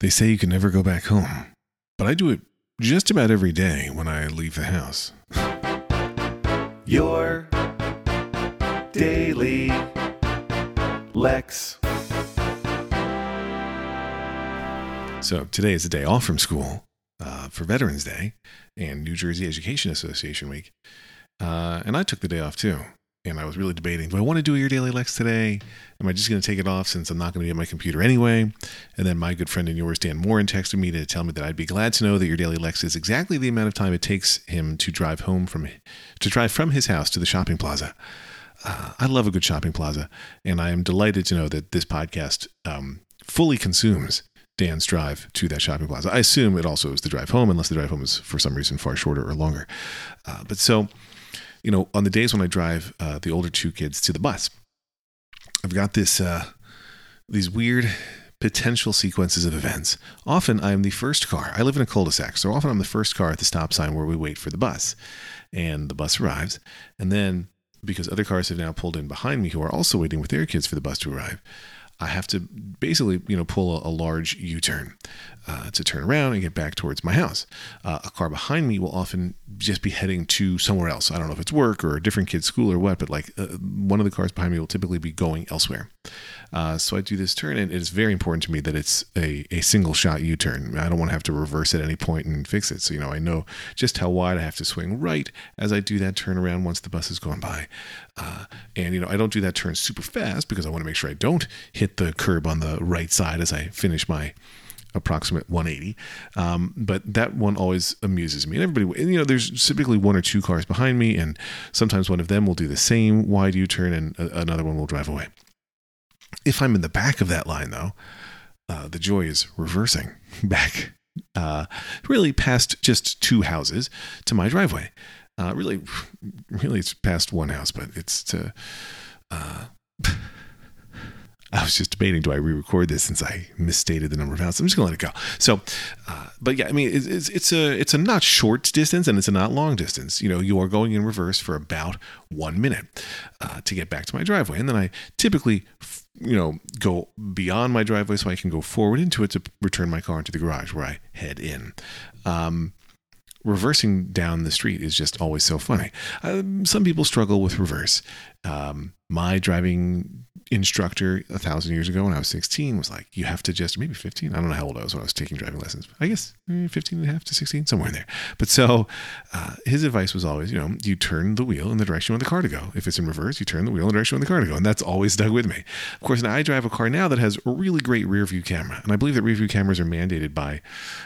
They say you can never go back home, but I do it just about every day when I leave the house. Your daily Lex. So today is a day off from school uh, for Veterans Day and New Jersey Education Association Week. Uh, and I took the day off too. And I was really debating do I want to do your daily Lex today? Am I just going to take it off since I'm not going to be at my computer anyway? And then my good friend and yours, Dan Morin, texted me to tell me that I'd be glad to know that your daily Lex is exactly the amount of time it takes him to drive home from to drive from his house to the shopping plaza. Uh, I love a good shopping plaza, and I am delighted to know that this podcast um, fully consumes Dan's drive to that shopping plaza. I assume it also is the drive home, unless the drive home is for some reason far shorter or longer. Uh, but so, you know, on the days when I drive uh, the older two kids to the bus, I've got this uh, these weird potential sequences of events. Often I'm the first car. I live in a cul-de-sac, so often I'm the first car at the stop sign where we wait for the bus, and the bus arrives, and then because other cars have now pulled in behind me who are also waiting with their kids for the bus to arrive. I have to basically, you know, pull a, a large U-turn uh, to turn around and get back towards my house. Uh, a car behind me will often just be heading to somewhere else. I don't know if it's work or a different kid's school or what, but like uh, one of the cars behind me will typically be going elsewhere. Uh, so I do this turn, and it is very important to me that it's a, a single shot U turn. I don't want to have to reverse at any point and fix it. So, you know, I know just how wide I have to swing right as I do that turn around once the bus is going by. Uh, and, you know, I don't do that turn super fast because I want to make sure I don't hit the curb on the right side as I finish my approximate 180. Um, but that one always amuses me. And everybody, you know, there's typically one or two cars behind me, and sometimes one of them will do the same wide U turn and another one will drive away. If I'm in the back of that line, though, uh, the joy is reversing back, uh, really past just two houses to my driveway. Uh, really, really, it's past one house, but it's to. Was just debating, do I re-record this since I misstated the number of houses? I'm just gonna let it go. So, uh, but yeah, I mean, it's, it's, it's a it's a not short distance and it's a not long distance. You know, you are going in reverse for about one minute uh, to get back to my driveway, and then I typically, you know, go beyond my driveway so I can go forward into it to return my car into the garage where I head in. Um, reversing down the street is just always so funny. Um, some people struggle with reverse. Um, my driving instructor a thousand years ago when I was 16 was like, you have to just, maybe 15. I don't know how old I was when I was taking driving lessons. I guess 15 and a half to 16, somewhere in there. But so uh, his advice was always, you know, you turn the wheel in the direction you want the car to go. If it's in reverse, you turn the wheel in the direction you want the car to go. And that's always stuck with me. Of course, now I drive a car now that has a really great rear view camera. And I believe that rear view cameras are mandated by,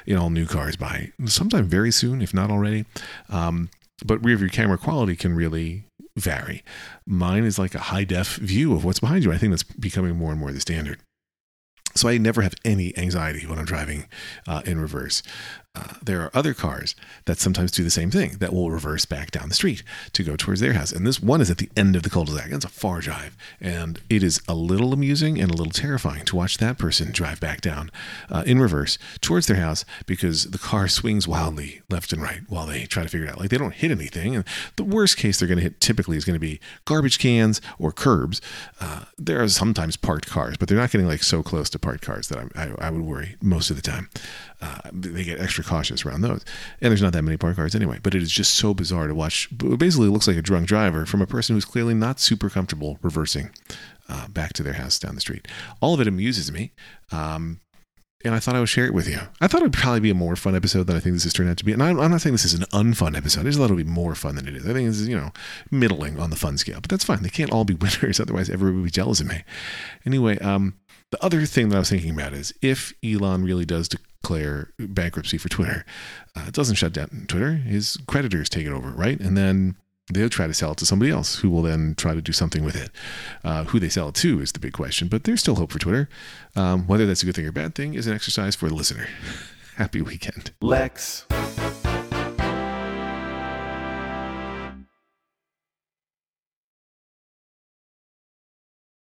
in all new cars by sometime very soon, if not already. Um, but rear view camera quality can really vary. Mine is like a high def view of what's behind you. I think that's becoming more and more the standard. So I never have any anxiety when I'm driving uh, in reverse. There are other cars that sometimes do the same thing that will reverse back down the street to go towards their house. And this one is at the end of the cul-de-sac. It's a far drive. And it is a little amusing and a little terrifying to watch that person drive back down uh, in reverse towards their house because the car swings wildly left and right while they try to figure it out. Like they don't hit anything. And the worst case they're going to hit typically is going to be garbage cans or curbs. Uh, there are sometimes parked cars, but they're not getting like so close to parked cars that I, I, I would worry most of the time. Uh, they get extra cautious around those. And there's not that many park cars anyway. But it is just so bizarre to watch. It basically looks like a drunk driver from a person who's clearly not super comfortable reversing uh, back to their house down the street. All of it amuses me. Um, and I thought I would share it with you. I thought it would probably be a more fun episode than I think this has turned out to be. And I'm, I'm not saying this is an unfun episode. I just thought it would be more fun than it is. I think this is, you know, middling on the fun scale. But that's fine. They can't all be winners. Otherwise, everybody would be jealous of me. Anyway, um, the other thing that I was thinking about is if Elon really does declare bankruptcy for Twitter, uh, it doesn't shut down Twitter. His creditors take it over, right? And then they'll try to sell it to somebody else who will then try to do something with it. Uh, who they sell it to is the big question, but there's still hope for Twitter. Um, whether that's a good thing or a bad thing is an exercise for the listener. Happy weekend. Lex.